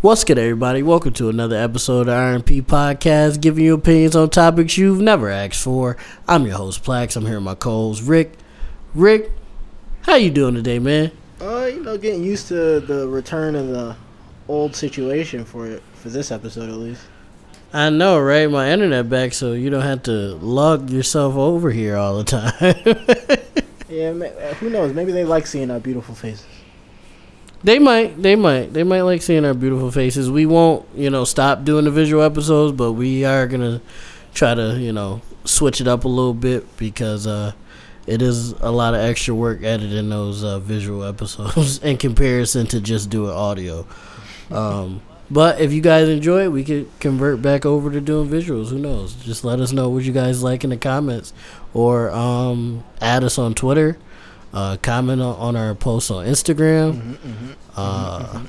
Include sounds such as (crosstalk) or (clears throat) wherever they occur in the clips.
What's good, everybody? Welcome to another episode of RMP Podcast, giving you opinions on topics you've never asked for. I'm your host, Plax. I'm here with my co-host, Rick. Rick, how you doing today, man? Uh, you know, getting used to the return of the old situation for for this episode at least. I know, right? My internet back, so you don't have to lug yourself over here all the time. (laughs) Yeah, uh, who knows? Maybe they like seeing our beautiful faces. They might, they might, they might like seeing our beautiful faces. We won't, you know, stop doing the visual episodes, but we are gonna try to, you know, switch it up a little bit because uh, it is a lot of extra work editing those uh, visual (laughs) episodes in comparison to just doing audio. Um, but if you guys enjoy it, we could convert back over to doing visuals. Who knows? Just let us know what you guys like in the comments, or um, add us on Twitter. Uh, comment on, on our posts on Instagram. Uh,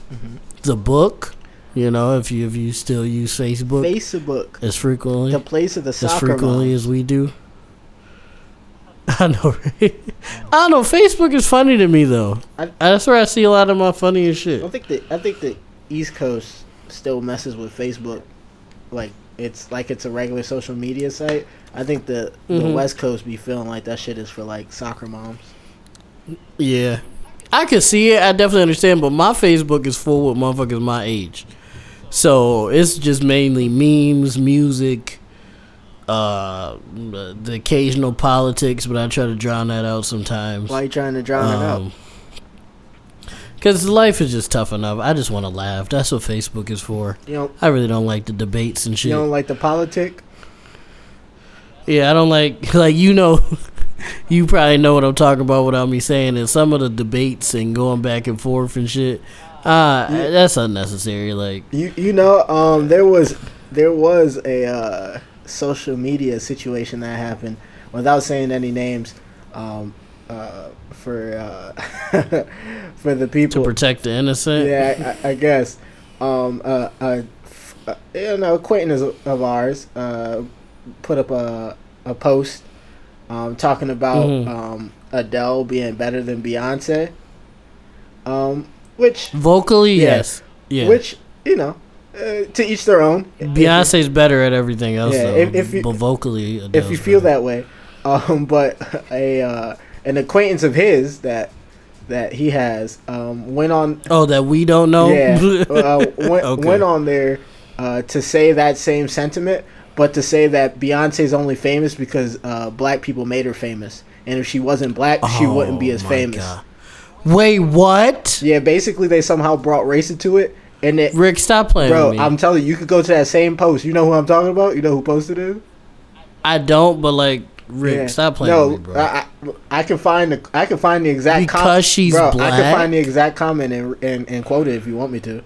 the book, you know, if you if you still use Facebook Facebook, as frequently the place of the as frequently mom. as we do. (laughs) I know, right? I don't know. Facebook is funny to me though. I- That's where I see a lot of my funniest shit. don't think that I think the East Coast still messes with Facebook, like it's like it's a regular social media site. I think the the Mhm. West Coast be feeling like that shit is for like soccer moms. Yeah, I can see it. I definitely understand, but my Facebook is full with motherfuckers my age, so it's just mainly memes, music, uh, the occasional politics. But I try to drown that out sometimes. Why you trying to drown it out? Um, Cause life is just tough enough. I just want to laugh. That's what Facebook is for. You know, I really don't like the debates and shit. you don't like the politic. yeah, I don't like (laughs) like you know, (laughs) you probably know what I'm talking about without me saying it. Some of the debates and going back and forth and shit, uh, that's unnecessary. Like, You you know, um, there was there was a uh, social media situation that happened without saying any names, um, uh, for uh, (laughs) for the people to protect the innocent. Yeah, I, I guess. Um, uh, uh, f- uh, you know, acquaintance of of ours uh, put up a a post um, talking about Mhm. um, Adele being better than Beyonce. Um, which Vocally, Yeah. yes. Yeah. which you know, uh, to each their own. You- Beyonce's better at everything else, Yeah, though. if- if you- but vocally, if you feel better. that way. Um, (laughs) but a uh, an acquaintance of his that that he has um, went on Oh, that we don't know. yeah (laughs) uh, went, Okay. went on there uh, to say that same sentiment, but to say that Beyonce's only famous because uh, black people made her famous, and if she wasn't black, she wouldn't be Oh as famous. God. Wait, what? Yeah, basically they somehow brought race into it, and it. Rick, stop playing Bro. I'm telling you, you could go to that same post. You know who I'm talking about? You know who posted it? I don't, but like, Rick, Yeah. stop playing no, me, bro. I, I, I can find the I can find the exact Because she's bro, I can find the exact comment and, and and quote it if you want me to.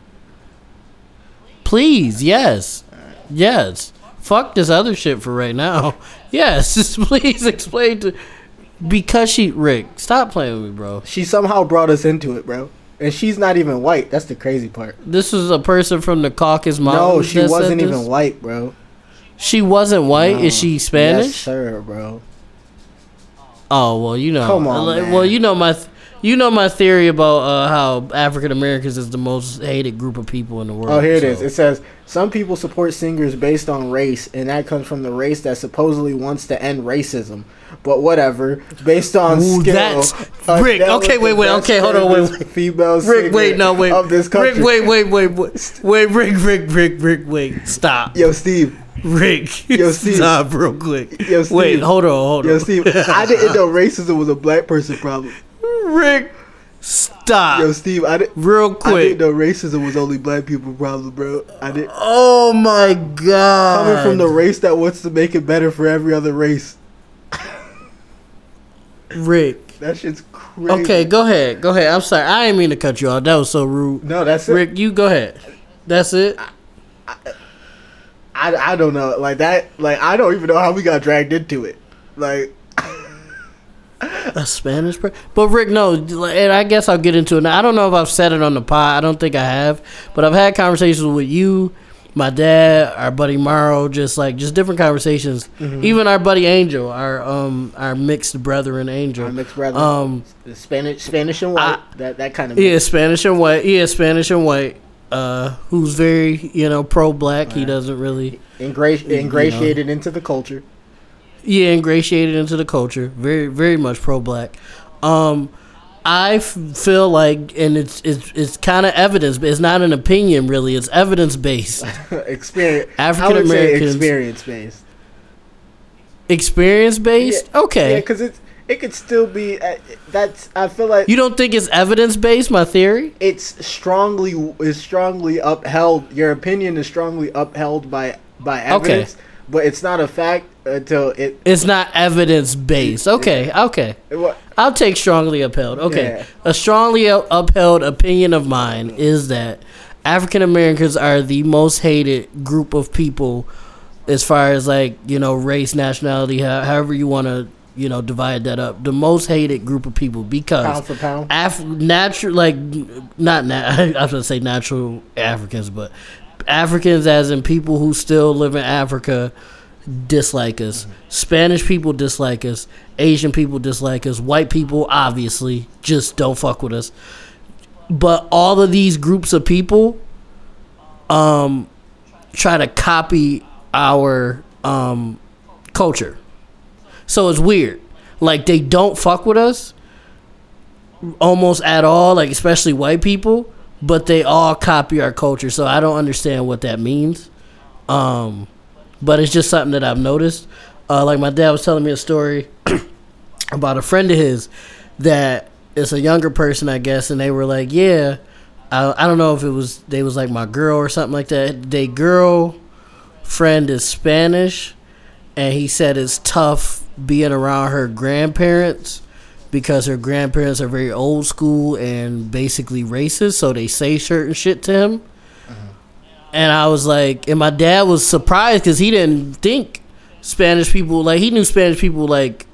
Please, yes, yes. Fuck this other shit for right now. (laughs) Yes, (laughs) please explain to. Because she, Rick, stop playing with me, bro. She somehow brought us into it, bro. And she's not even white. That's the crazy part. This was a person from the Caucasus Mountains. No, she wasn't this? even white, bro. She wasn't white. No. Is she Spanish? Yes, sir, bro. Oh well, you know. Come on, Like, man. Well, you know my, th- you know my theory about uh, how African Americans is the most hated group of people in the world. Oh, here it is. It says some people support singers based on race, and that comes from the race that supposedly wants to end racism. But whatever, based on Ooh, skill. that's- Rick, okay, wait, wait, okay, hold on, wait, wait. Female Rick, wait, no, wait. of this country. Rick, wait, wait, wait, wait, (laughs) wait, Rick, Rick, Rick, Rick, Rick, stop. Yo, Steve. Rick, Yo, (laughs) Steve. stop real quick. Yo, Steve. Wait, hold on, hold on. Yo, Steve. (laughs) I didn't know racism was a black person problem. Rick, stop. Yo, Steve. I didn't. real I quick. didn't know racism was only black people problem, bro. I didn't. Oh my god. Coming from the race that wants to make it better for every other race. Rick. That shit's crazy. Okay, go ahead. Go ahead. I'm sorry. I didn't mean to cut you off. That was so rude. No, that's it. Rick, you go ahead. That's it. I, I don't know. Like that. Like I don't even know how we got dragged into it. Like A Spanish person. But Rick, no, and I guess I'll get into it. Now, I don't know if I've said it on the pod. I don't think I have, but I've had conversations with you, my dad, our buddy Morrow, just like just different conversations. Mm-hmm. Even our buddy Angel, our um our mixed brethren Angel. our mixed brother, Um, Spanish, Spanish and white. I- that that kind of. yeah, is Spanish and white. yeah, Spanish and white. uh, who's very you know pro black. He doesn't really Ingra- You ingratiated into the culture. Yeah ingratiated into the culture. Very very much pro black. Um, I f- feel like, and it's it's it's kind of evidence, but it's not an opinion really. It's evidence based, (laughs) experience. African I would say Americans- experience based. experience based. Yeah, okay, because it it could still be. Uh, that's. I feel like you don't think it's evidence based? My theory. it's strongly is strongly upheld. Your opinion is strongly upheld by by evidence Okay. evidence, but it's not a fact until it. It's not evidence based. Okay, okay. What? I'll take strongly upheld. Okay. Yeah. A strongly upheld opinion of mine is that African Americans are the most hated group of people as far as like, you know, race, nationality, however you want to, you know, divide that up. The most hated group of people because Pound for pound. Af- natural, like, not na- (laughs) I was gonna say natural Africans, but Africans, as in people who still live in Africa, dislike us. Spanish people dislike us. Asian people dislike us. White people, obviously, just don't fuck with us. But all of these groups of people, um, try to copy our um culture. So it's weird. Like they don't fuck with us almost at all, like especially white people, but they all copy our culture. So I don't understand what that means. Um, but it's just something that I've noticed. Uh, like my dad was telling me a story (clears throat) about a friend of his that is a younger person, I guess, and they were like, "Yeah, I, I don't know if it was they was like my girl or something like that. They girl friend is Spanish, and he said it's tough being around her grandparents because her grandparents are very old school and basically racist, so they say certain shit to him. And I was like, and my dad was surprised because he didn't think Spanish people like he knew Spanish people like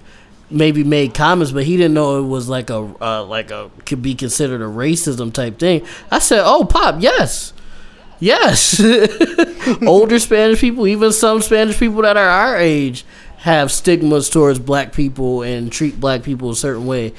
maybe made comments, but he didn't know it was like a uh, like a could be considered a racism type thing. I said, "Oh, pop, yes." Yes. (laughs) Older Spanish people, even some Spanish people that are our age, have stigmas towards black people and treat black people a certain way.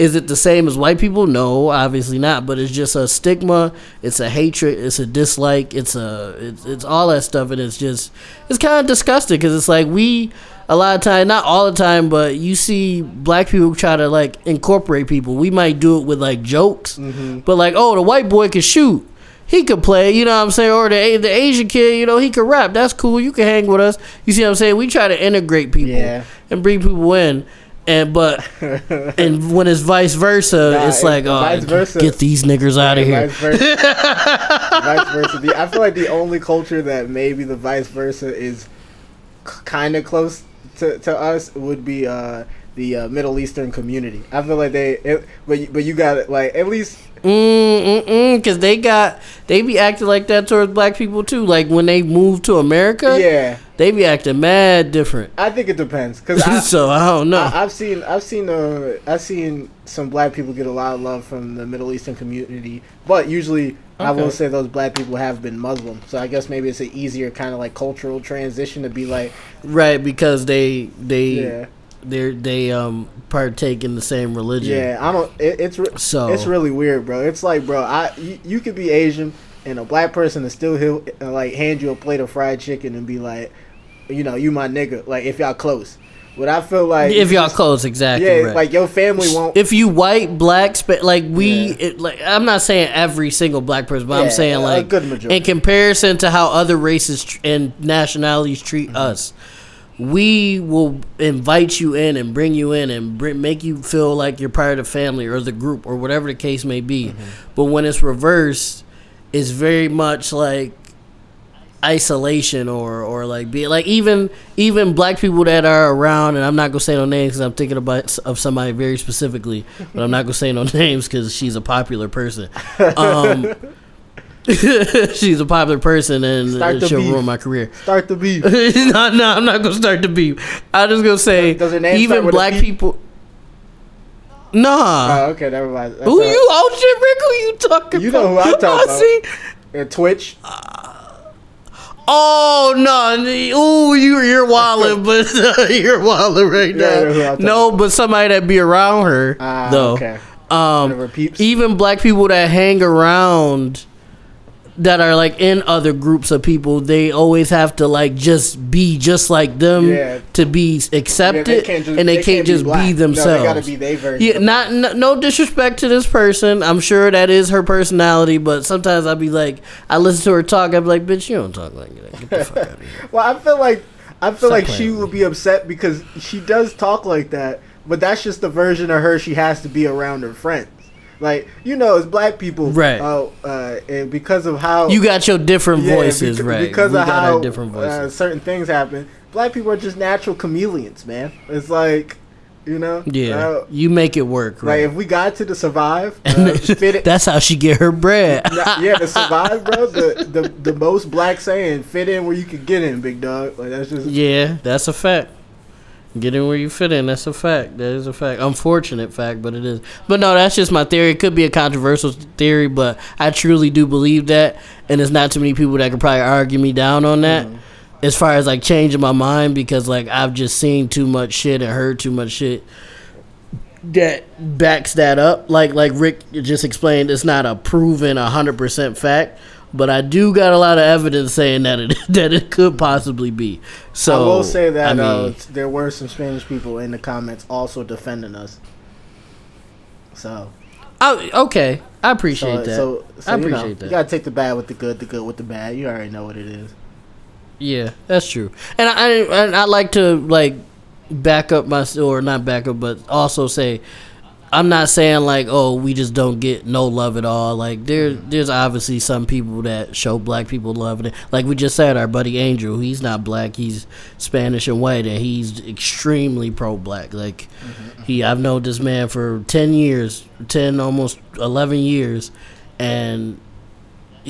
Is it the same as white people? No, obviously not. But it's just a stigma. It's a hatred. It's a dislike. It's a it's, it's all that stuff, and it's just it's kind of disgusting because it's like we a lot of time, not all the time, but you see black people try to like incorporate people. We might do it with like jokes, mm-hmm. but like oh the white boy can shoot. He could play, you know what I'm saying, or the the Asian kid, you know, he could rap. That's cool. You can hang with us. You see what I'm saying? We try to integrate people Yeah. and bring people in, and but and when it's vice versa, Nah, it's like, oh, versa. get these niggers out of here. Vice versa. (laughs) vice versa. The, I feel like the only culture that maybe the vice versa is kind of close to, to us would be uh, the uh, Middle Eastern community. I feel like they, it, but you- but you got it like at least Mm, mm, mm, because they got they be acting like that towards black people too. Like when they move to America, yeah. they be acting mad different. I think it depends because (laughs) I, so I don't know. I, I've seen I've seen uh I've seen some black people get a lot of love from the Middle Eastern community, but usually I will say those black people have been Muslim. So I guess maybe it's an easier kind of like cultural transition to be like, right, because they they yeah, they they um partake in the same religion. yeah. I don't. It, it's re- So it's really weird, bro. It's like, bro, I you, you could be Asian and a black person to still he'll, uh, like hand you a plate of fried chicken and be like, you know, you my nigga. Like if y'all close, but I feel like if y'all just- close, exactly. yeah, right. like your family won't. if you white, black, spa- like we, Yeah. it, like I'm not saying every single black person, but Yeah, I'm saying like good majority. in comparison to how other races tr- and nationalities treat Mm-hmm. us, we will invite you in and bring you in and bring, make you feel like you're part of the family or the group or whatever the case may be. Mm-hmm. But when it's reversed, it's very much like isolation or or like be like even even black people that are around and I'm not gonna say no names because I'm thinking about of somebody very specifically but I'm not gonna say no (laughs) names because she's a popular person um (laughs) (laughs) she's a popular person and Start she'll beef. ruin my career Start the beef. (laughs) no no I'm not gonna start the beef I'm just gonna say Does her name even black people nah Oh, okay, never mind. That's who all- you oh shit Rick who you talking about? You know who I'm talking (laughs) Oh, about. see Uh, Twitch. Oh no! Ooh, you you're wilding, but you're wilding right Yeah, I know who I'm now. No, but somebody that be around her Ah, though. okay. Um, even black people that hang around that are like in other groups of people, they always have to like just be just like them Yeah. to be Yeah, accepted, they just, and they, they can't, just black. be No, themselves. they gotta be their version. Yeah, not no, no disrespect to this person. I'm sure that is her personality, but sometimes I'd be like, I listen to her talk. I'd be like, bitch, you don't talk like that. Get the fuck out of here. (laughs) Well, I feel like I feel Stop like she would be upset because she does talk like that, but that's just the version of her she has to be around her friends. Like you know, as black people, Right. Oh, uh, and because of how You got your different Yeah, voices, beca- right? Because we of got how our different voices. Uh, certain things happen. Black people are just natural chameleons, man. It's like, you know, yeah, uh, you make it work, like right? if we got to the survive, (laughs) uh, fit it. (laughs) That's how she get her bread. (laughs) yeah, to survive, bro. The, the the most black saying, "Fit in where you can get in, big dog." Like that's just Yeah, that's a fact. Get in where you fit in. That's a fact. That is a fact. Unfortunate fact, but it is. But no, that's just my theory. It could be a controversial theory, but I truly do believe that, and there's not too many people that could probably argue me down on that. Mm-hmm. As far as like changing my mind, because like I've just seen too much shit and heard too much shit that backs that up. Like like Rick just explained, it's not a proven hundred percent fact, but I do got a lot of evidence saying that it (laughs) that it could possibly be. So I will say that I uh, there were some Spanish people in the comments also defending us. So, I, okay, I appreciate so, that. so, so I you know, appreciate that. You gotta take the bad with the good, the good with the bad. You already know what it is. Yeah, that's true. And I and I like to like back up my or not back up, but also say I'm not saying like oh we just don't get no love at all. Like there there's obviously some people that show black people love and like we just said our buddy Angel, he's not black, he's Spanish and white and he's extremely pro black. Like mm-hmm. he I've known this man for 10 years, 10 almost 11 years. And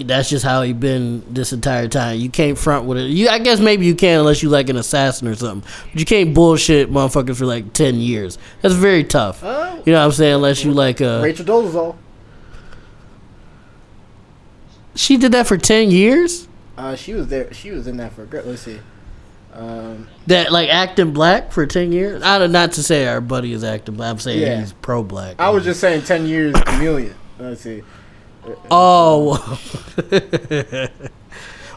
that's just how he been this entire time. You can't front with it. You, I guess maybe you can unless you like an assassin or something. But you can't bullshit motherfuckers for like ten years. That's very tough. Oh, You know what I'm saying? Unless you like uh, Rachel Dolezal. she did that for ten years. Uh, she was there. She was in that for. Let's see. Um, That like acting black for ten years. I don't not to say our buddy is acting black. I'm saying Yeah. he's pro black. I was just saying, ten years chameleon. Let's see. Oh.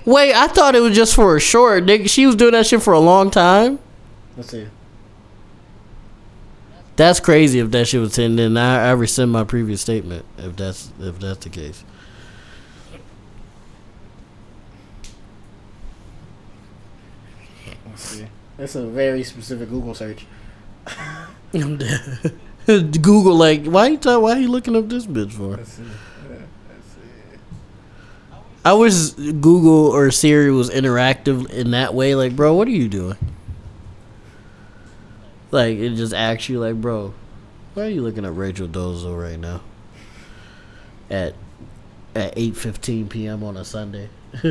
Wait, I thought it was just for a short. Nigga, she was doing that shit for a long time. Let's see. That's crazy if that shit was ten. Then I, I rescind my previous statement if that's if that's the case. Let's see. That's a very specific Google search. (laughs) Google like why you talk, why you looking up this bitch for? Let's see. Yeah, let's see. I wish Google or Siri was interactive in that way. Like, bro, what are you doing? Like, it just asks you, like, bro, why are you looking at Rachel Dolezal right now? At at eight fifteen p.m. on a Sunday. (laughs)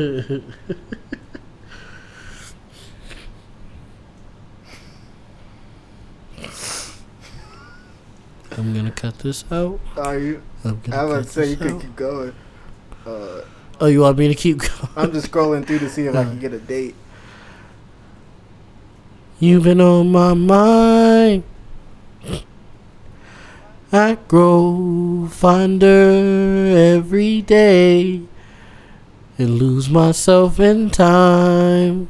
I'm gonna cut this out. Are you? I'm gonna I cut would say you could out. keep going. Uh, Oh, you want me to keep going? I'm just scrolling through to see if I (laughs) can get a date. You've been on my mind. I grow fonder every day and lose myself in time.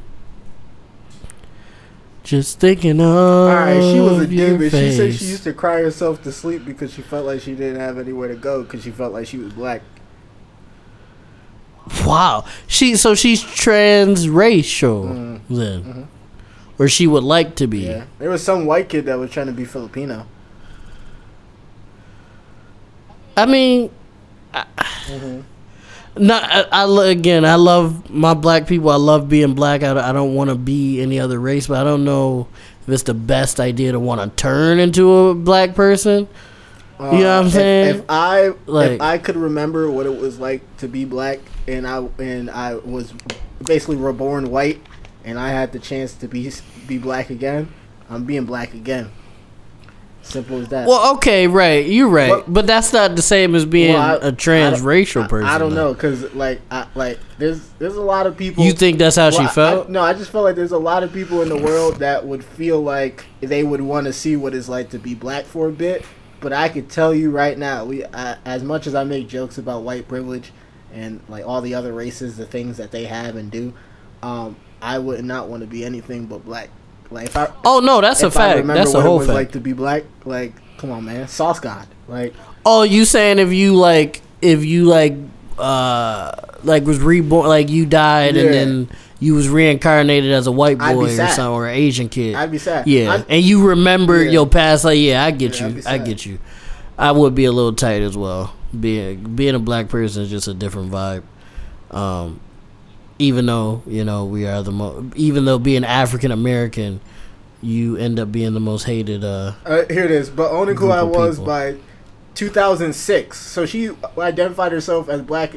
Just thinking of All right, she was a diva. She said she used to cry herself to sleep because she felt like she didn't have anywhere to go because she felt like she was black. Wow, she so she's transracial Mm, then, mhm. or she would like to be. Yeah, there was some white kid that was trying to be Filipino. I mean, Mm-hmm. No, I, I again, I love my black people. I love being black. I, I don't want to be any other race, but I don't know if it's the best idea to want to turn into a black person. You know what I'm Uh, if- saying? If, I Like- if I could remember what it was like to be black, and I and I was basically reborn white, and I had the chance to be be black again, I'm being black again. Simple as that. Well, okay, right, you're right, Well- but that's not the same as being Well, I- a transracial I, person. I don't though. know, cause like I like there's there's a lot of people. You think that's how Well, she felt? I, no, I just felt like there's a lot of people in the world that would feel like they would want to see what it's like to be black for a bit. But I could tell you right now, we I, as much as I make jokes about white privilege and like all the other races, the things that they have and do, um, I would not want to be anything but black. Like if I Oh no, that's a fact. remember That's a what whole it was fact. like to be black, like come on, man, sauce god, like oh, you saying if you like if you like uh like was reborn like you died Yeah. and then you was reincarnated as a white boy or something or an Asian kid. I'd be sad. yeah, I'd- and you remember Yeah. your past. Like, yeah, I get Yeah, you. I get you. I would be a little tight as well. Being being a black person is just a different vibe. Um, even though you know we are the mo- even though being African American, you end up being the most hated. Uh, Uh, here it is. But owning who I was people. by 2006. So she identified herself as black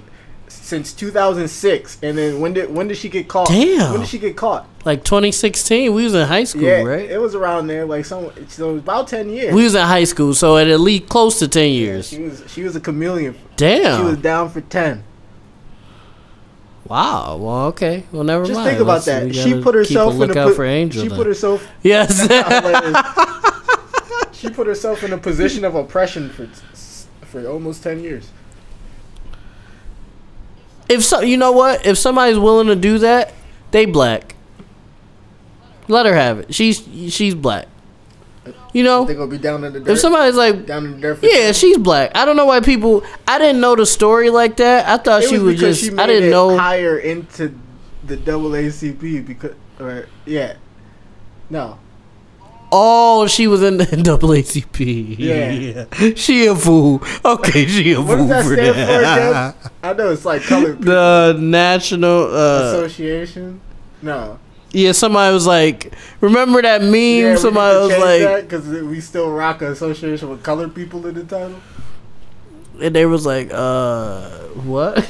since 2006. And then when did when did she get caught? Damn. When did she get caught? like 2016, we was in high school, yeah, right? it was around there. Like some, so it was about 10 years. we was in high school, so at least close to 10 years. She was she was a chameleon. Damn. She was down for 10. wow. Well, okay. Well, never Just mind. think about Let's- that. She put herself in a po- for Angel. She then. put herself. (laughs) yes. (laughs) she put herself in a position of oppression for for almost 10 years. If so, you know what? If somebody's willing to do that, they black. Let her have it. She's she's black. You know, They gonna be down in the dirt. if somebody's like, down in the dirt. Yeah, 10. she's black. I don't know why people. I didn't know the story like that. I thought It she was was just. she I didn't know. higher into the double ACP because, or yeah, no, Oh, she was in (laughs) the NAACP. Yeah. (laughs) she a fool. Okay, she a what fool does that for stand for that. again? (laughs) I know it's like colored people the National. Uh, association. No, yeah, somebody was like, remember that meme? yeah, somebody was like, because we still rock an association with colored people in the title. and they was like, uh, what?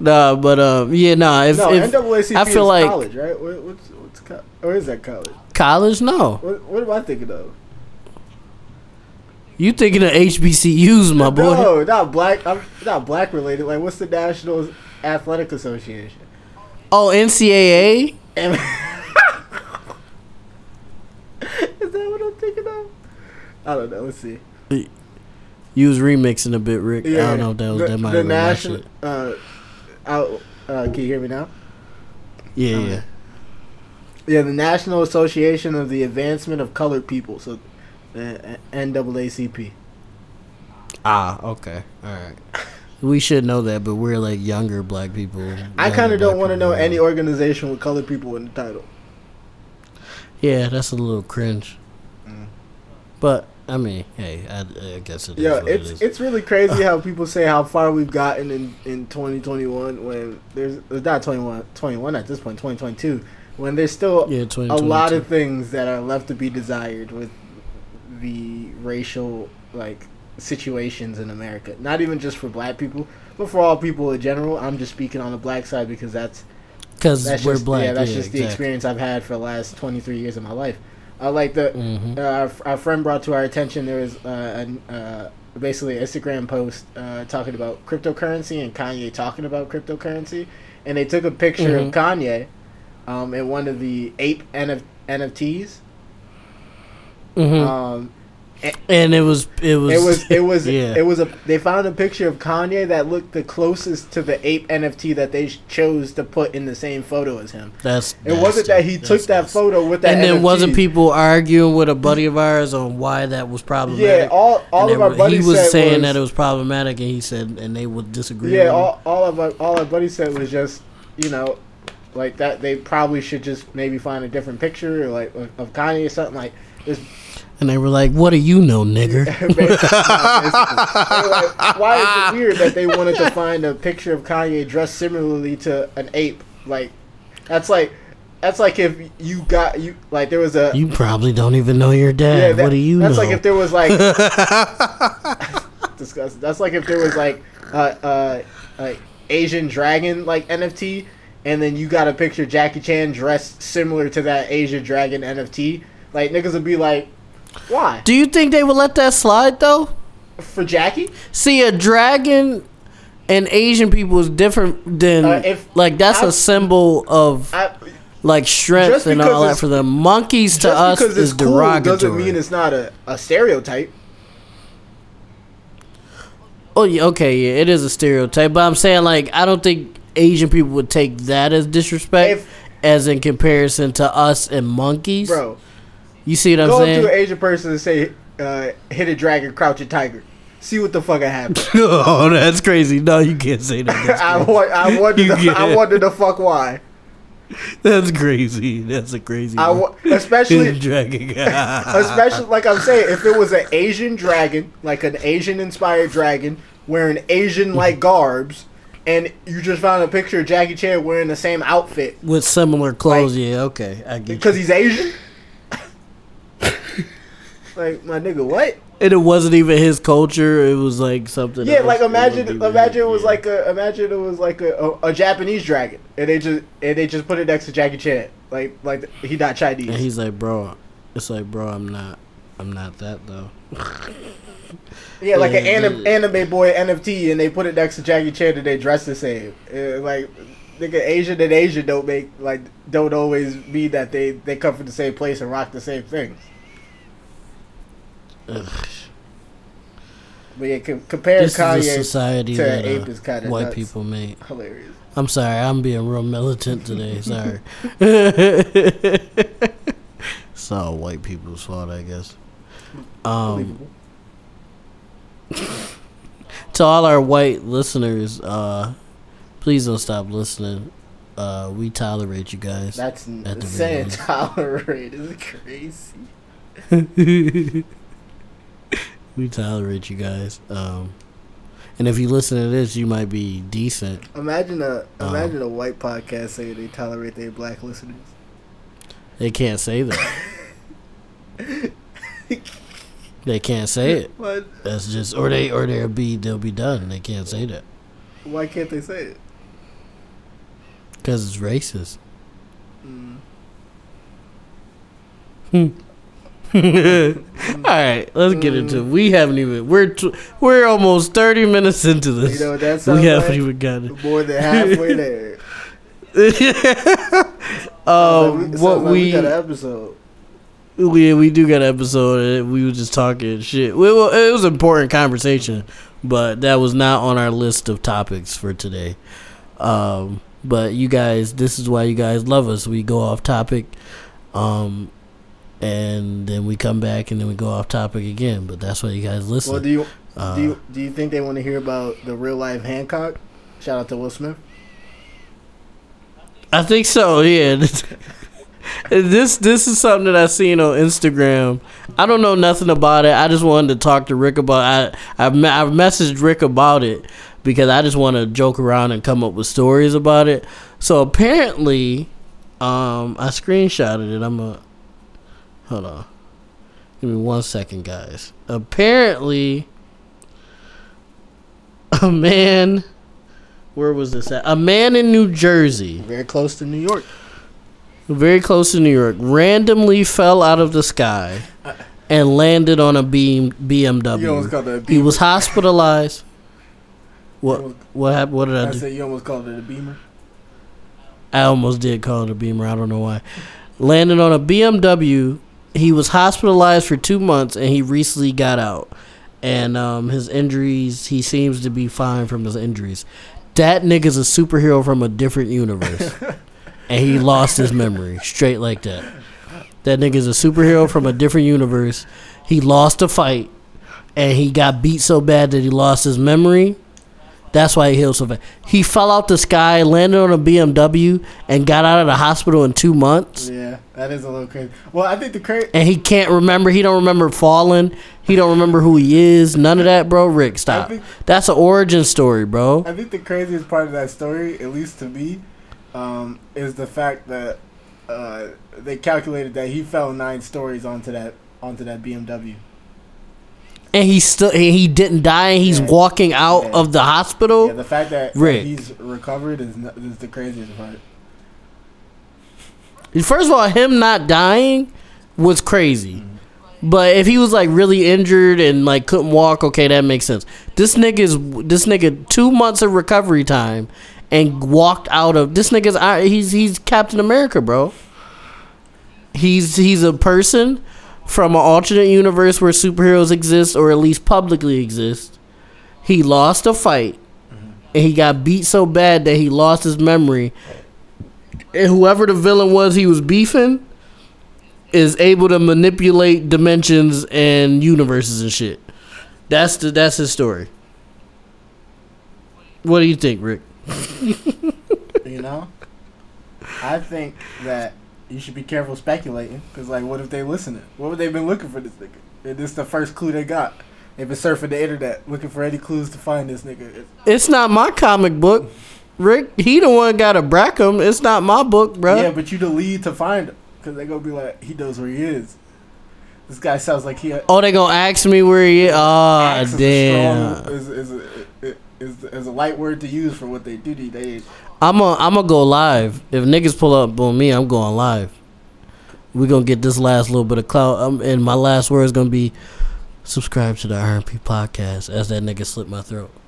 nah, but um, yeah, nah. If, no, if NAACP I feel is like- college, right? What, what's co- or is that college? college, no, What, what am I thinking of? you thinking of HBCUs, my boy? No, not black. I'm not black related. Like, what's the National Athletic Association? Oh, NCAA. (laughs) Is that what I'm thinking of? I don't know. Let's see. You was remixing a bit, Rick. I don't know if that was the, that might the national. Uh, out, uh, can you hear me now? Yeah, yeah. Yeah, the National Association of the Advancement of Colored People. So, the NAACP. Ah, okay, all right. We should know that, but we're like younger black people. I kind of don't want to people. know any organization with colored people in the title. Yeah, that's a little cringe. Mm. But I mean, hey, I, I guess it is Yeah, it's it is. it's really crazy (laughs) how people say how far we've gotten in, in 2021 when there's it's not 21 21 at this point 2022 when there's still yeah, a lot of things that are left to be desired with the racial like situations in America. Not even just for black people, but for all people in general. I'm just speaking on the black side because that's because we're just black. yeah that's yeah, just the experience I've had for the last 23 years of my life. Uh, like the Mhm. uh, our, our friend brought to our attention there was uh, an, uh, basically an Instagram post uh, talking about cryptocurrency and Kanye talking about cryptocurrency, and they took a picture Mhm. of Kanye um, in one of the ape NF- NFTs. Mhm. Um, and it was it was it was it was (laughs) yeah. it was a they found a picture of Kanye that looked the closest to the ape NFT that they chose to put in the same photo as him. that's It wasn't that he took that photo with that. and then NFT. wasn't people arguing with a buddy of ours on why that was problematic? Yeah, all all of they our were- buddies he was saying was, that it was problematic, and he said, and they would disagree. Yeah, with all, all of our all our buddies said was just you know, like that they probably should just maybe find a different picture or like of Kanye or something like. This, and they were like, "What do you know, nigger?" (laughs) basically, no, basically. They were like, why is it weird that they wanted to (laughs) find a picture of Kanye dressed similarly to an ape? Like, that's like, that's like if you got you like there was a you probably don't even know your dad. that- what do you know? that's know? like if there was like (laughs) disgusting. That's like if there was like uh uh like Asian dragon like NFT, and then you got a picture of Jackie Chan dressed similar to that Asia dragon NFT. Like niggas would be like, why do you think they would let that slide though? for Jackie? See, a dragon and Asian people is different than Uh, if- like that's I- a symbol of I, like strength and all that for them. Monkeys to us is cool derogatory. doesn't mean it's not a, a stereotype. Oh yeah, okay, yeah, it is a stereotype, but I'm saying like I don't think Asian people would take that as disrespect, If- as in comparison to us and monkeys. Bro, you see what I'm saying? go to an Asian person and say, uh, "Hit a dragon, crouch a tiger." See what the fuck happens. (laughs) oh, that's crazy. No, you can't say that. (laughs) I want. I wonder. The, I wonder the fuck why. That's crazy. That's a crazy. I wa- especially dragging. (laughs) especially like I'm saying, if it was an Asian dragon, like an Asian inspired dragon wearing Asian like garbs, and you just found a picture of Jackie Chan wearing the same outfit with similar clothes. yeah, okay, I get. because you. he's Asian. like my nigga, what? And it wasn't even his culture. It was like something. Yeah, else. like imagine, wasn't imagine it was yeah. like a, imagine it was like a, a, a Japanese dragon, and they just and they just put it next to Jackie Chan, like like he not Chinese. And he's like, bro, it's like, bro, I'm not, I'm not that though. (laughs) Yeah, like an anim- anime boy NFT, and they put it next to Jackie Chan, and they dress the same. Uh, like, nigga, Asian and Asian don't make like don't always mean that they they come from the same place and rock the same things. Ugh. But yeah, com- comparing This is a society to that an ape uh, is kind of white nuts. people make. hilarious. I'm sorry, I'm being real militant today. (laughs) Sorry. it's all white people's fault, I guess. Um. (laughs) to all our white listeners, uh, please don't stop listening. Uh, we tolerate you guys. That's at the saying (laughs) tolerate is crazy. (laughs) we tolerate you guys. Um, and if you listen to this, you might be decent. Imagine a Um, imagine a white podcast saying they tolerate their black listeners. They can't say that. They can't say it. What? That's just, or they, or they'll be, they'll be done. They can't say that Why can't they say it? because it's racist. Mm. (laughs) All right, let's get into. it. We haven't even. We're tw- we're almost thirty minutes into this. You know what that sounds we haven't like? even gotten. More than halfway (laughs) there. (laughs) um, Sounds what like we got an episode. We we do got an episode. And we were just talking shit. We, well, it was an important conversation, but that was not on our list of topics for today. Um, but you guys, this is why you guys love us. We go off topic, um, and then we come back and then we go off topic again. But that's why you guys listen. Well, do you Uh, do you do you think they want to hear about the real life Hancock? Shout out to Will Smith. I think so. Yeah. (laughs) this this is something that I seen on Instagram. I don't know nothing about it. I just wanted to talk to Rick about. I I've I've messaged Rick about it because I just want to joke around and come up with stories about it. So apparently, um, I screenshotted it. I'm a hold on. Give me one second, guys. Apparently, (laughs) a man. Where was this at? A man in New Jersey Very close to New York. Very close to New York, randomly fell out of the sky and landed on a beam You almost BMW. called it a He was hospitalized. What almost- what happened? What did I I do? said you almost called it a beamer. I almost did call it a beamer. I don't know why. Landed on a BMW. He was hospitalized for two months and he recently got out. And um, his injuries, he seems to be fine from his injuries. That nigga's a superhero from a different universe. (laughs) and he lost his memory straight like that. That nigga's a superhero from a different universe. He lost a fight and he got beat so bad that he lost his memory. That's why he healed so fast. He fell out the sky, landed on a BMW, and got out of the hospital in two months. Yeah, that is a little crazy. Well, I think the crazy. And he can't remember. He don't remember falling. He don't remember who he is. None of that, bro. Rick, stop. think- That's an origin story, bro. I think the craziest part of that story, at least to me, um, is the fact that uh, they calculated that he fell nine stories onto that onto that BMW. And he still he didn't die. And he's Yeah. walking out Yeah. of the hospital. Yeah, the fact that, Rick. he's recovered is, is the craziest part. First of all, him not dying was crazy. But if he was like really injured and like couldn't walk, okay, that makes sense. This nigga's this nigga two months of recovery time and walked out of this nigga's he's he's Captain America, bro. He's he's a person from an alternate universe where superheroes exist or at least publicly exist. he lost a fight and he got beat so bad that he lost his memory. And whoever the villain was he was beefing is able to manipulate dimensions and universes and shit. That's the that's his story. What do you think, Rick? (laughs) You know, I think that you should be careful speculating because, like, what if they listening? What would they been looking for this nigga? And this is the first clue they got. They've been surfing the internet looking for any clues to find this nigga. It's- not my comic book. Rick, he the one got to brack him. It's not my book, bro. Yeah, but you the lead to find him because they gonna be like, he knows where he is. This guy sounds like he. oh, they gonna ask me where he is? Ah, is damn. Is, is, is, is, is a light word to use for what they do these days. I'm gonna I'm gonna go live. If niggas pull up on me, I'm going live. We gonna get this last little bit of clout. Um, and my last word is gonna be subscribe to the RP podcast. As that nigga slit my throat. (laughs)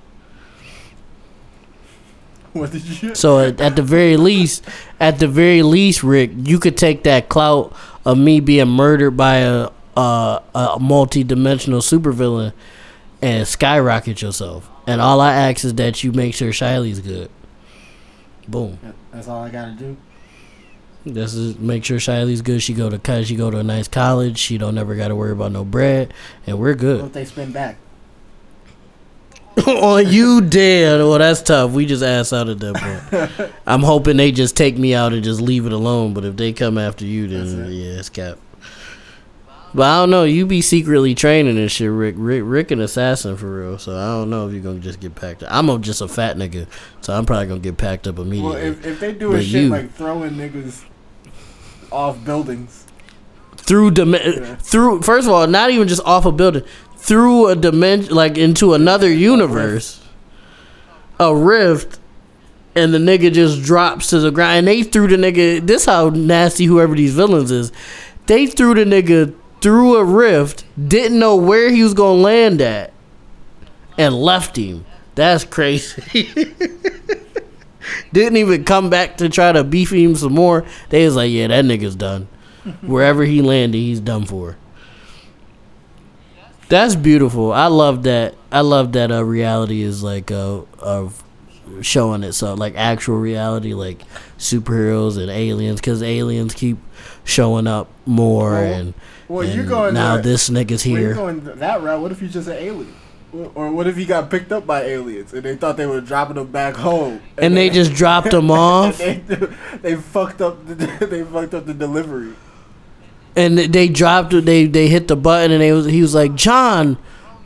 What did you? So at, at the very least, at the very least, Rick, you could take that clout of me being murdered by a a, a multi-dimensional supervillain and skyrocket yourself. And all I ask is that you make sure Shiley's good. Boom. That's all I gotta do. This is make sure Shiley's good. She go to she go to a nice college. She don't never got to worry about no bread, and we're What good. if they spin back? (laughs) On oh, you, dead. Well, that's tough. We just ass out at that point. (laughs) I'm hoping they just take me out and just leave it alone. But if they come after you, then it. yeah, it's cap. But I don't know. You be secretly training and shit, Rick. Rick, Rick an assassin for real. So I don't know if you're gonna just get packed up. I'm a, just a fat nigga, so I'm probably gonna get packed up immediately. Well, if, if they do a shit you- like throwing niggas off buildings, through dim- Yeah. through first of all, not even just off a building, through a dimension, like into another universe, a rift, and the nigga just drops to the ground. And they threw the nigga. This how nasty whoever these villains is. They threw the nigga through a rift, didn't know where he was gonna land at, and left him. That's crazy. (laughs) didn't even come back to try to beef him some more. They was like, yeah, that nigga's done. (laughs) Wherever he landed, he's done for. That's beautiful. I love that. I love that uh, reality is like uh, of showing itself, like actual reality, like superheroes and aliens, because aliens keep showing up more, Well, and, well, and you're going now that- this nigga's when you're here. going that route. What if you're just an alien? Or- what if he got picked up by aliens and they thought they were dropping him back home, and they just dropped him (laughs) off, they, (laughs) they fucked up the (laughs) they fucked up the delivery. and they dropped. They they hit the button, and they was he was like, John,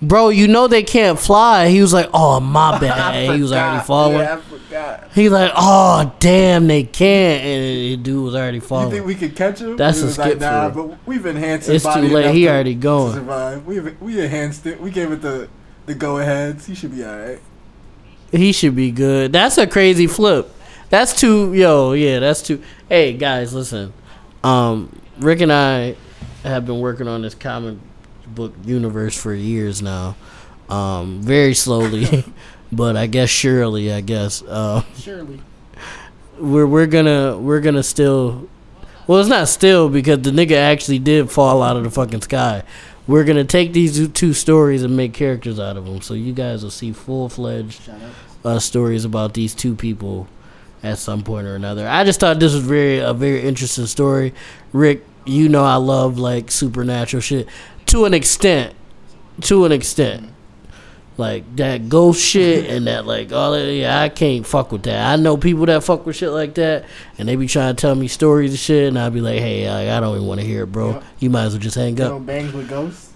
bro, you know they can't fly. He was like, Oh my bad. He was already falling. Yeah, I forgot. He like, oh damn, they can't, and the dude was already falling. You think we could catch him? That's He a skip like, nah, for but we've enhanced his It's too late. He already going. We we enhanced it. We gave it the the go aheads. He should be all right. He should be good. That's a crazy flip. That's too, yo, yeah, that's too. Hey guys, listen. Um, Rick and I have been working on this comic book universe for years now. Um, very slowly, (laughs) (laughs) but I guess surely. I guess. Uh, Surely. we're we're gonna we're gonna still well it's not still because the nigga actually did fall out of the fucking sky we're gonna take these two- stories and make characters out of them so you guys will see full-fledged uh, stories about these two people at some point or another i just thought this was very a very interesting story rick you know i love like supernatural shit to an extent to an extent like that ghost shit and that like all that yeah I can't fuck with that. I know people that fuck with shit like that and they be trying to tell me stories and shit and I'll be like, Hey, I, I don't even want to hear it, bro. Yeah. You might as well just hang up. You up. bangs with ghosts.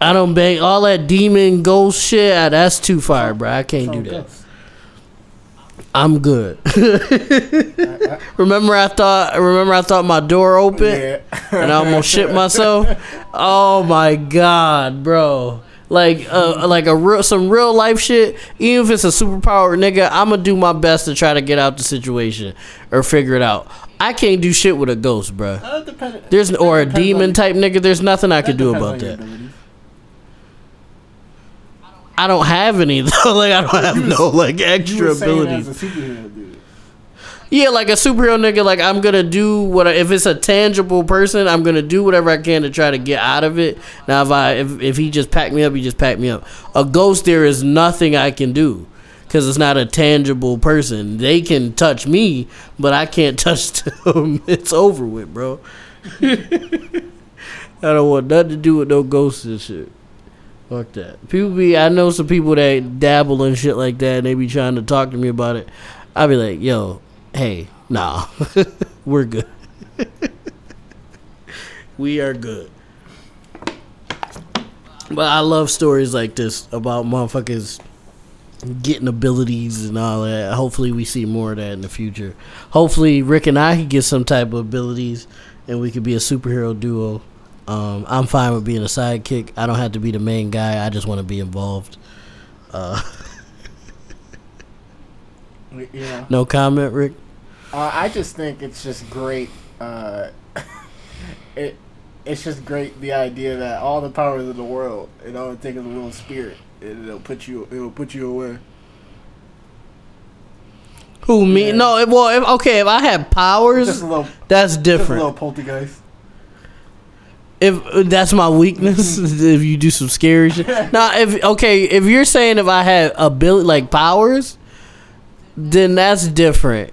I don't bang all that demon ghost shit. ah, that's too far, bro. I can't do that. ghosts. I'm good. I- (laughs) I- remember I thought remember I thought my door open yeah. and I almost shit myself. (laughs) Oh my god, bro! Like, uh, like a real some real life shit. Even if it's a superpower, nigga, I'm gonna do my best to try to get out the situation or figure it out. I can't do shit with a ghost, bro. Uh, depend- There's that or a demon on- type nigga. There's nothing I that could do about that. abilities. I don't have any (laughs) though. like I don't have no like You extra were saying abilities. as a superhero, dude. Yeah, like a superhero nigga. Like I'm gonna do what if it's a tangible person, I'm gonna do whatever I can to try to get out of it. Now, if I if, if he just packed me up, he just packed me up. A ghost, there is nothing I can do because it's not a tangible person. They can touch me, but I can't (laughs) touch them. it's over with, bro. (laughs) I don't want nothing to do with no ghosts and shit. Fuck that. People be I know some people that dabble in shit like that and they be trying to talk to me about it. I be like, yo, hey, nah. (laughs) We're good. (laughs) we are good. But I love stories like this about motherfuckers getting abilities and all that. Hopefully we see more of that in the future. Hopefully Rick and I can get some type of abilities and we could be a superhero duo. Um, I'm fine with being a sidekick. I don't have to be the main guy. I just want to be involved. Uh, (laughs) Yeah. no comment, Rick. Uh, I just think it's just great. Uh, (laughs) it it's just great the idea that all the powers of the world, it all it takes is a little spirit, and it'll put you it'll put you away. Who me? Yeah. No, it- well, if, okay. If I had powers, Just a little, that's different. little poltergeist. if uh, that's my weakness, (laughs) (laughs) if you do some scary shit. Now, if okay, if you're saying if I had ability like powers, then that's different.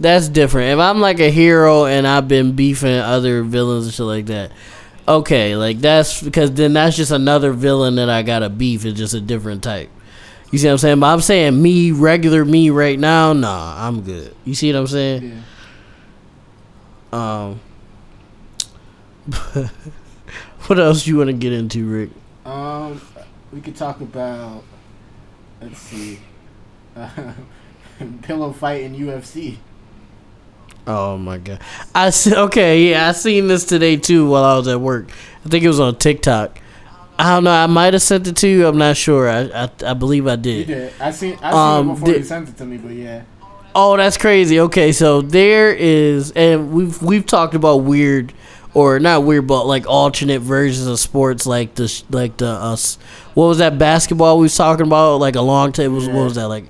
That's different. If I'm like a hero and I've been beefing other villains and shit like that, okay, like that's because then that's just another villain that I got to beef. It's just a different type. You see what I'm saying? But I'm saying me, regular me right now, nah, I'm good. You see what I'm saying? Yeah. Um, (laughs) what else you want to get into, Rick? Um, we could talk about. Let's see. (laughs) (laughs) pillow fight in UFC. Oh my god! I see, okay, yeah, I seen this today too while I was at work. I think it was on TikTok. I don't know. I might have sent it to you. I'm not sure. I I, I believe I You did. did. I seen. I seen Um, it before did- you sent it to me, but yeah. Oh, that's crazy. Okay, so there is, and we've we've talked about weird, or not weird, but like alternate versions of sports, like the like the us. what was that basketball we was talking about? Like a long time. It was what was that like?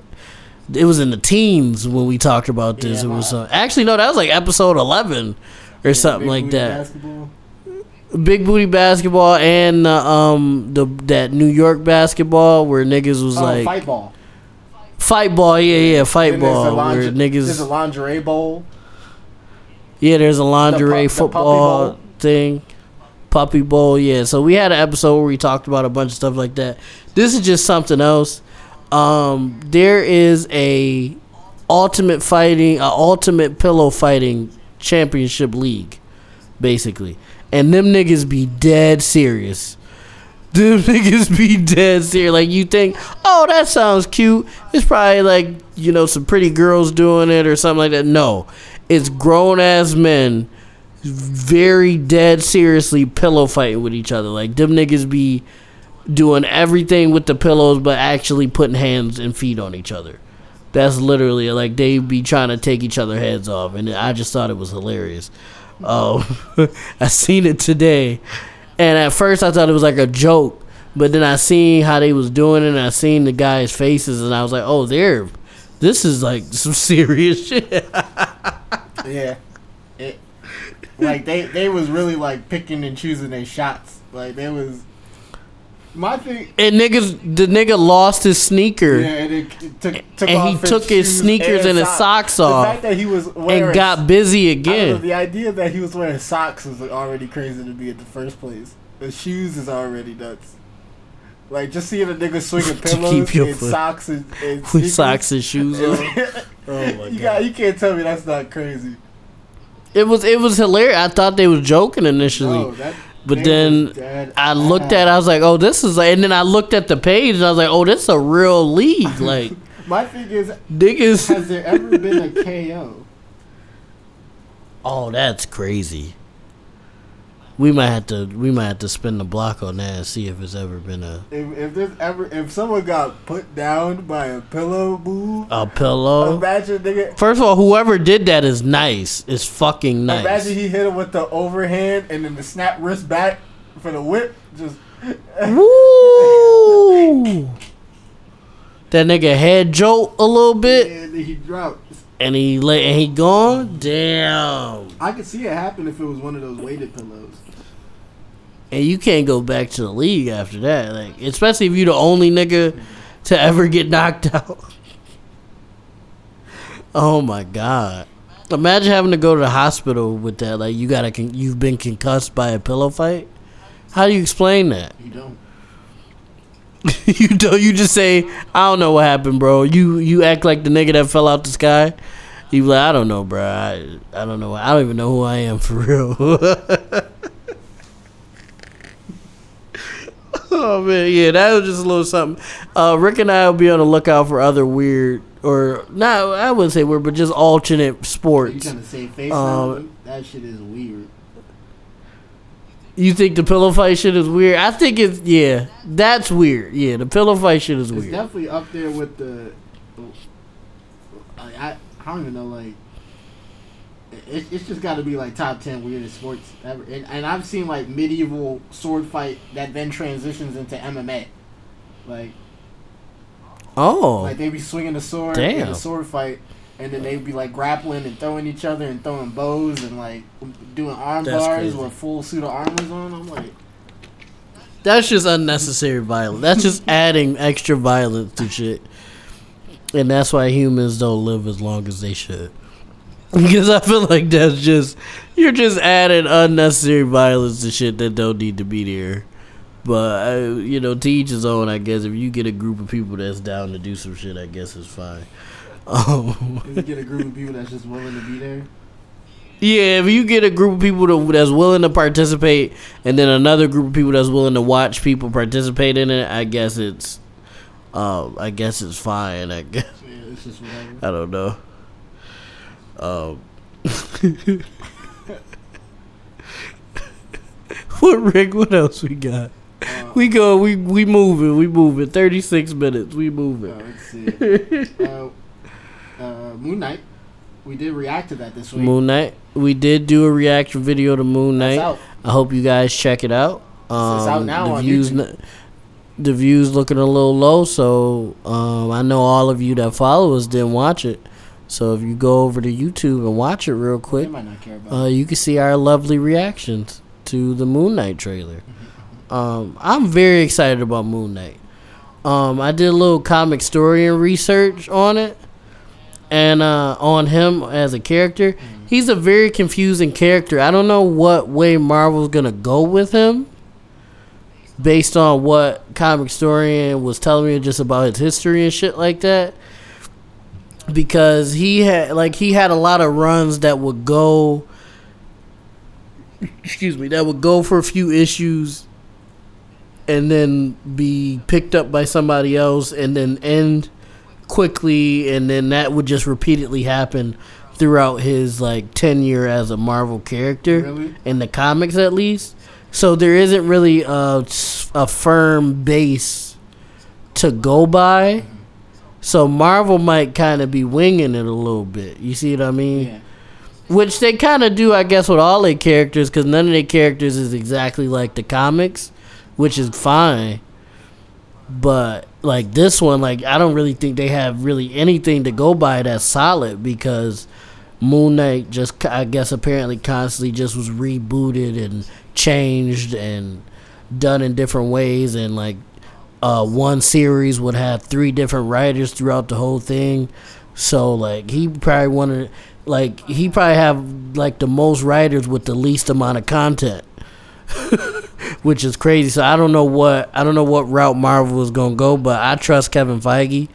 It was in the teens when we talked about this. Yeah, it was uh, actually no, that was like episode eleven or something Big like booty that. Basketball. Big booty basketball and uh, um the that New York basketball where niggas was Oh, like fight ball. fight ball, yeah, yeah, fight Then there's a ball lingerie- where There's a lingerie bowl. yeah, there's a lingerie the puppy football bowl. thing, puppy bowl, yeah. So we had an episode where we talked about a bunch of stuff like that. This is just something else. Um, there is a ultimate fighting, a ultimate pillow fighting championship league, basically, and them niggas be dead serious. (laughs) Them niggas be dead serious. Like you think, oh, that sounds cute. It's probably like you know some pretty girls doing it or something like that. No, it's grown ass men, very dead seriously pillow fighting with each other. Like them niggas be doing everything with the pillows, but actually putting hands and feet on each other. That's literally like they be trying to take each other heads off, and I just thought it was hilarious. Oh, (laughs) I seen it today, and at first I thought it was like a joke, but then I seen how they was doing it, and I seen the guys' faces, and I was like, oh, they're this is like (laughs) some serious shit. (laughs) Yeah. Like they they was really like picking and choosing their shots. Like they was. My thing. And niggas, the nigga lost his sneaker. Yeah, and it, it took, took And he his took his sneakers and his socks The off fact that he was wearing and got busy I know, again. the idea that he was wearing socks was already crazy to me in the first place. The shoes is already nuts. Like just seeing a nigga swinging (laughs) To keep pillows your and foot- socks and, and (laughs) With socks and shoes on. (laughs) oh my you God. Got, you can't tell me that's not crazy. It was it was hilarious. I thought they was joking initially. No, that, But they then I looked at it, I was like, oh, this is like, and then I looked at the page and I was like, oh, this is a real league. (laughs) Like, My thing is, niggas. has there ever been a KO? (laughs) Oh, that's crazy. We might have to we might have to spin the block on that and see if it's ever been a If, if there's ever if someone got put down by a pillow move, a pillow. imagine nigga. First of all, whoever did that is nice. Is fucking nice. Imagine he hit him with the overhand and then the snap wrist back for the whip. Just Woo! (laughs) that nigga head jolt a little bit, And he dropped. And he lay and he gone. Damn. I could see it happen if it was one of those weighted pillows. And you can't go back to the league after that. Like, especially if you're the only nigga to ever get knocked (laughs) out. oh my god. Imagine having to go to the hospital with that. Like you got to con- you've been concussed by a pillow fight. How do you explain that? You don't. (laughs) you don't. You just say, "I don't know what happened, bro." You you act like the nigga that fell out the sky. You like, "I don't know, bro. I, I don't know. I don't even know who I am (laughs) for real." (laughs) oh man, yeah, that was just a little something. Uh, Rick and I will be on the lookout for other weird or not. I wouldn't say weird, but just alternate sports. You trying to say face Um? That shit is weird. You think the pillow fight shit is weird? I think it's yeah, that's weird. Yeah, the pillow fight shit is It's weird. It's definitely up there with the. I, I, I don't even know like. It, it's just got to be like top ten weirdest sports ever, and, and I've seen like medieval sword fight that then transitions into MMA, like Oh, like they be swinging the sword in Damn. a sword fight, and then they'd be like grappling and throwing each other and throwing bows and like doing arm That's bars crazy. with full suit of armors on. I'm like, That's just unnecessary violence. That's just (laughs) adding extra violence to shit. And that's why humans don't live as long as they should. (laughs) Because I feel like that's just you're just adding unnecessary violence to shit that don't need to be there. But I, you know, to each his own. I guess if you get a group of people that's down to do some shit, I guess it's fine. Um, you get a group of people that's just willing to be there. Yeah, if you get a group of people to, that's willing to participate, and then another group of people that's willing to watch people participate in it, I guess it's, um, I guess it's fine. I guess Yeah, it's just whatever. I don't know. Um, (laughs) what Rick? What else we got? Uh, We go. We we moving. We moving. Thirty six minutes. We Uh, moving. let's see. (laughs) uh, uh, Moon Knight. We did react to that this week. Moon Knight. We did do a reaction video to Moon Knight. out. I hope you guys check it out. Um, It's out now the on views, YouTube. the views looking a little low, so um, I know all of you that follow us didn't watch it. So if you go over to YouTube and watch it real quick, might not care about. uh, you can see our lovely reactions to the Moon Knight trailer. Um, I'm very excited about Moon Knight. Um, I did a little comic story and research on it, and uh, on him as a character. He's a very confusing character. I don't know what way Marvel's gonna go with him, based on what comic historian was telling me just about his history and shit like that. Because he had like he had a lot of runs that would go excuse me, that would go for a few issues and then be picked up by somebody else and then end quickly and then that would just repeatedly happen throughout his like tenure as a Marvel character Really? in the comics at least. So there isn't really a, a firm base to go by. So Marvel might kind of be winging it a little bit. You see what I mean? Yeah. Which they kind of do, I guess, with all their characters, because none of their characters is exactly like the comics, which is fine. But like this one, like I don't really think they have really anything to go by that's solid because Moon Knight just, I guess, apparently constantly just was rebooted and changed and done in different ways, and like uh, one series would have three different writers throughout the whole thing. So like he probably wanted like he probably have like the most writers with the least amount of content. (laughs) Which is crazy. So I don't know what I don't know what route Marvel is gonna go, but I trust Kevin Feige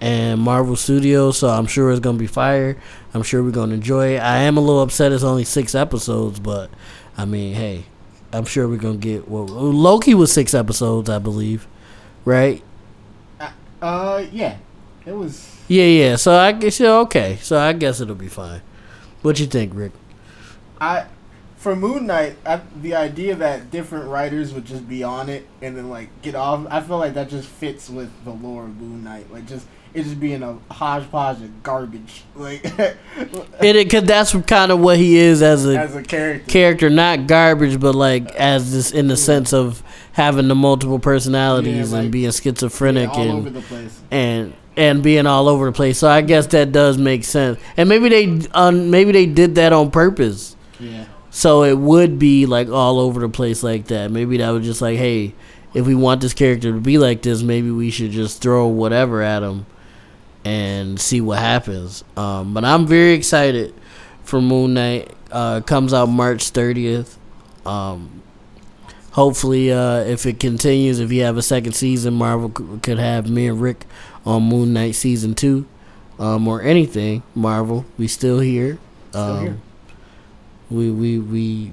and Marvel Studios, so I'm sure it's gonna be fire. I'm sure we're gonna enjoy it. I am a little upset it's only six episodes, but I mean, hey, I'm sure we're gonna get well Loki was six episodes, I believe. Right? Uh, yeah. It was. Yeah, yeah. So I guess yeah, okay. So I guess it'll be fine. What you think, Rick? I for Moon Knight, I, the idea that different writers would just be on it and then like get off. I feel like that just fits with the lore of Moon Knight. Like just it just being a hodgepodge of garbage. (laughs) Like It cause that's kind of what he is as a as a character. character, not garbage, but like as this in the sense of having the multiple personalities Yeah, and being schizophrenic Yeah, all over and the place. and and being all over the place. So I guess that does make sense. And maybe they um, maybe they did that on purpose. Yeah. So it would be like all over the place like that. Maybe that was just like, hey, if we want this character to be like this, maybe we should just throw whatever at him and see what happens. Um, but I'm very excited for Moon Knight. Uh, comes out March 30th. Um, hopefully, uh, if it continues, if you have a second season, Marvel c- could have me and Rick on Moon Knight season two, um, or anything Marvel. We still here. Still um, here. We we we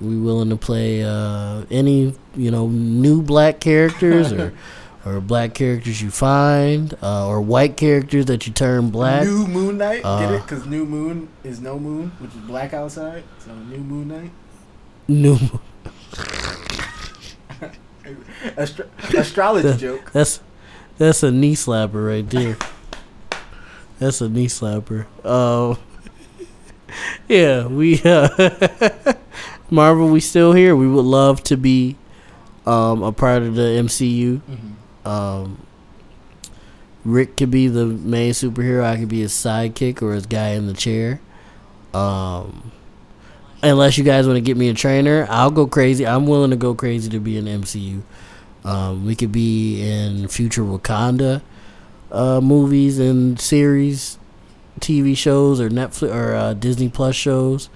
we willing to play uh, any you know new black characters or (laughs) or black characters you find uh, or white characters that you turn black. New Moon Night. Get Uh, it? Because New Moon is no moon, which is black outside. So New Moon Night. New (laughs) Astro- astrology That- joke. that's that's a knee slapper right there. That's a knee slapper. Um, (laughs) yeah, we uh, (laughs) Marvel. We still here. We would love to be um, a part of the MCU. Mm-hmm. Um, Rick could be the main superhero. I could be his sidekick or his guy in the chair. Um, unless you guys want to get me a trainer, I'll go crazy. I'm willing to go crazy to be in MCU. Um, we could be in future Wakanda uh, movies and series, TV shows, or Netflix or uh, Disney Plus shows.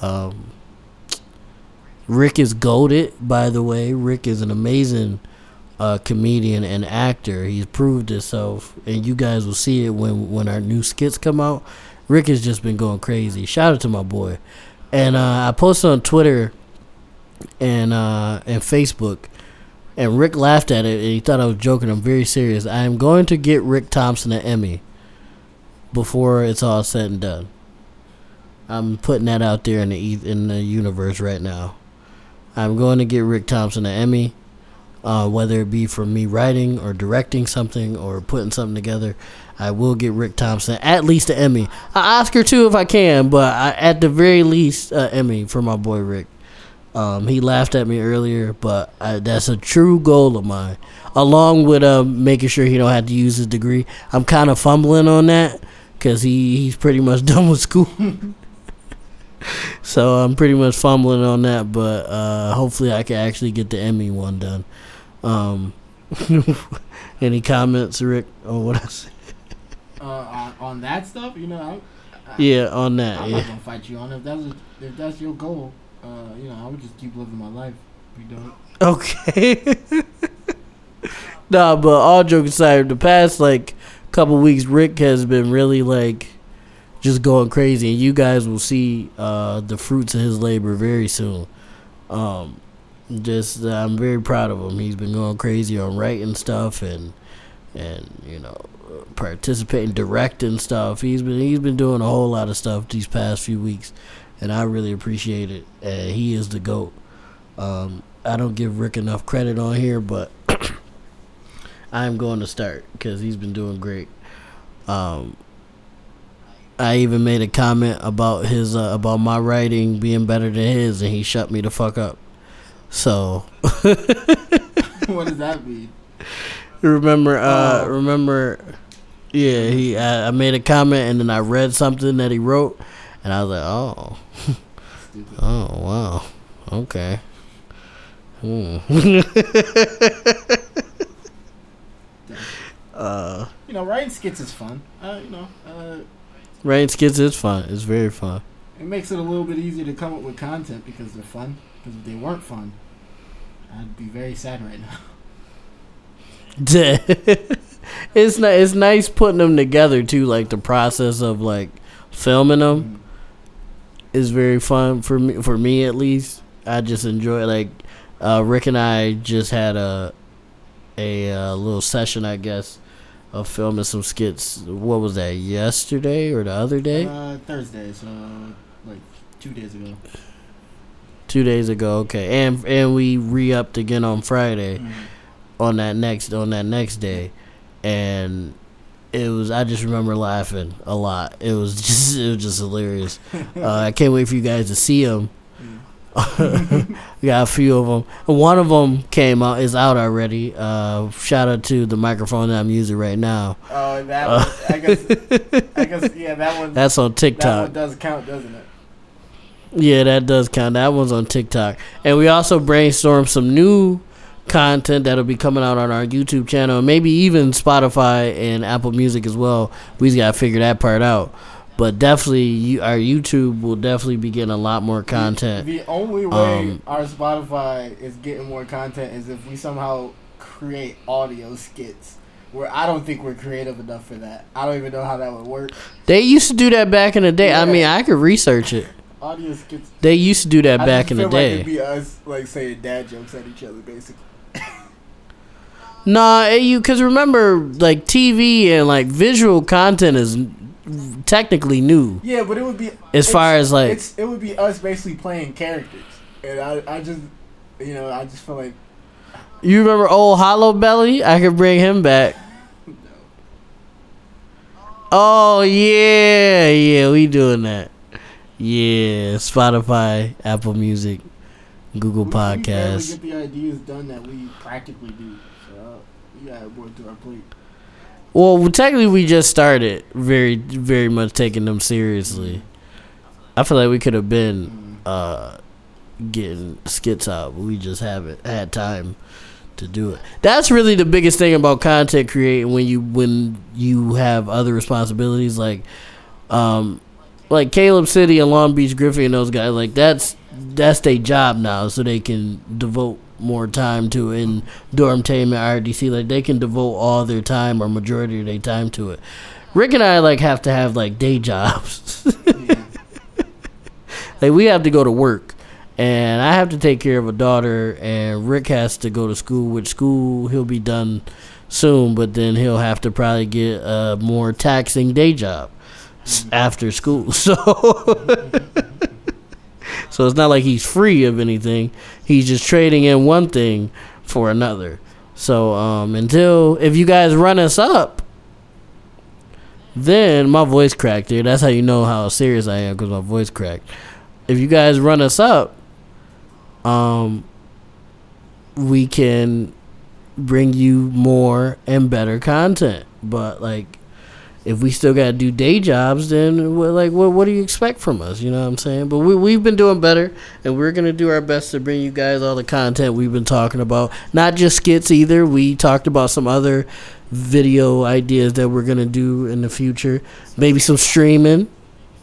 Um, Rick is goaded, by the way. Rick is an amazing uh, comedian and actor. He's proved himself, and you guys will see it when when our new skits come out. Rick has just been going crazy. Shout out to my boy. And uh, I posted on Twitter and uh, and Facebook, and Rick laughed at it and he thought I was joking. I'm very serious. I am going to get Rick Thompson an Emmy before it's all said and done. I'm putting that out there in the in the universe right now. I'm going to get Rick Thompson an Emmy, uh, whether it be for me writing or directing something or putting something together. I will get Rick Thompson at least an Emmy, an Oscar too if I can, but I, at the very least an Emmy for my boy Rick. Um, he laughed at me earlier, but I, that's a true goal of mine. Along with uh, making sure he don't have to use his degree, I'm kind of fumbling on that because he, he's pretty much (laughs) done with school. so I'm pretty much fumbling on that, but uh, hopefully I can actually get the Emmy one done. Um, (laughs) any comments, Rick, on what I said? Uh, on, on that stuff, you know, I, I, Yeah, on that. I'm not gonna fight you on it. if that's if that's your goal. Uh, you know, I would just keep living my life. You don't. Okay. (laughs) nah, but all jokes aside, the past like couple weeks, Rick has been really like just going crazy, and you guys will see uh, the fruits of his labor very soon. Um, just uh, I'm very proud of him. He's been going crazy on writing stuff and and you know participating, directing stuff. He's been he's been doing a whole lot of stuff these past few weeks, and I really appreciate it. And he is the goat. Um, I don't give Rick enough credit on here, but I'm going to start because he's been doing great. Um, I even made a comment about his uh, about my writing being better than his, and he shut me the fuck up. So what does that mean? (laughs) remember, uh, Oh. remember, yeah, he. I, I made a comment, and then I read something that he wrote, and I was like, oh, (laughs) oh, wow, okay. Hmm. (laughs) uh, You know, writing skits is fun. Uh, you know, uh, writing skits is fun. It's very fun. it makes it a little bit easier to come up with content because they're fun. Because if they weren't fun, I'd be very sad right now. (laughs) it's ni- it's nice putting them together too. Like the process of like filming them Mm. is very fun for me. For me at least, I just enjoy like uh, Rick and I just had a a uh, little session, I guess, of filming some skits. What was that? Yesterday or the other day? Uh, Thursday, so like two days ago. Two days ago. Okay, and and we re upped again on Friday. Mm. on that next on that next day and it was I just remember laughing a lot. It was (laughs) just it was just hilarious. (laughs) Uh, I can't wait for you guys to see them. (laughs) We got a few of them. One of them came out is out already. Uh, shout out to the microphone that I'm using right now. Oh, that one, I guess. I guess yeah, that one. (laughs) That's on that TikTok. one does count, doesn't it? Yeah, that does count. That one's on TikTok. And we also brainstormed some new content that'll be coming out on our YouTube channel, and maybe even Spotify and Apple Music as well. We just gotta figure that part out. But definitely, you, our YouTube will definitely be getting a lot more content. The only way Um, our Spotify is getting more content is if we somehow create audio skits. Where I don't think we're creative enough for that. I don't even know how that would work. They used to do that back in the day. I mean, I could research it. Audio skits. They used to do that I back in the like it'd day. be us like saying dad jokes at each other, basically. Nah, eh, you because remember, like TV and like visual content is technically new. Yeah, but it would be As far as, like- it's it would be us basically playing characters, and I I just you know I just feel like You remember old Hollow Belly? I could bring him back. Oh yeah, yeah, we doing that. Yeah, Spotify, Apple Music, Google we, we Podcasts. get the ideas done that we practically do. So uh, we got more to our plate. Well, technically, we just started very, very much taking them seriously. I feel like we could have been uh, getting skits out, but we just haven't had time to do it. That's really the biggest thing about content creating when you when you have other responsibilities like um like Caleb City and Long Beach Griffy and those guys like that's that's their job now so they can devote more time to in Dormtainment RDC like they can devote all their time or majority of their time to it. Rick and I like have to have like day jobs. Yeah. (laughs) like we have to go to work and I have to take care of a daughter and Rick has to go to school which school he'll be done soon but then he'll have to probably get a more taxing day job s- mm-hmm. after school (laughs) so (laughs) so it's not like he's free of anything. He's just trading in one thing for another. So um until if you guys run us up then my voice cracked dude. That's how you know how serious I am because my voice cracked. If you guys run us up, um, we can bring you more and better content. But like, if we still gotta do day jobs, then like, what what do you expect from us? You know what I'm saying? But we we've been doing better, and we're gonna do our best to bring you guys all the content we've been talking about. Not just skits either. We talked about some other video ideas that we're gonna do in the future. Maybe some streaming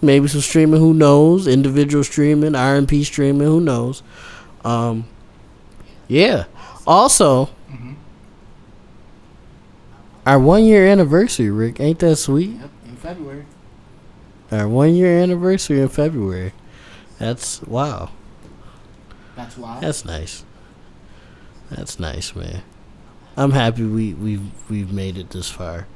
maybe some streaming who knows individual streaming r&p streaming who knows um yeah also. Our one year anniversary rick ain't that sweet Yep. In February. our one year anniversary in february that's wow That's why. that's nice that's nice man i'm happy we we've we've made it this far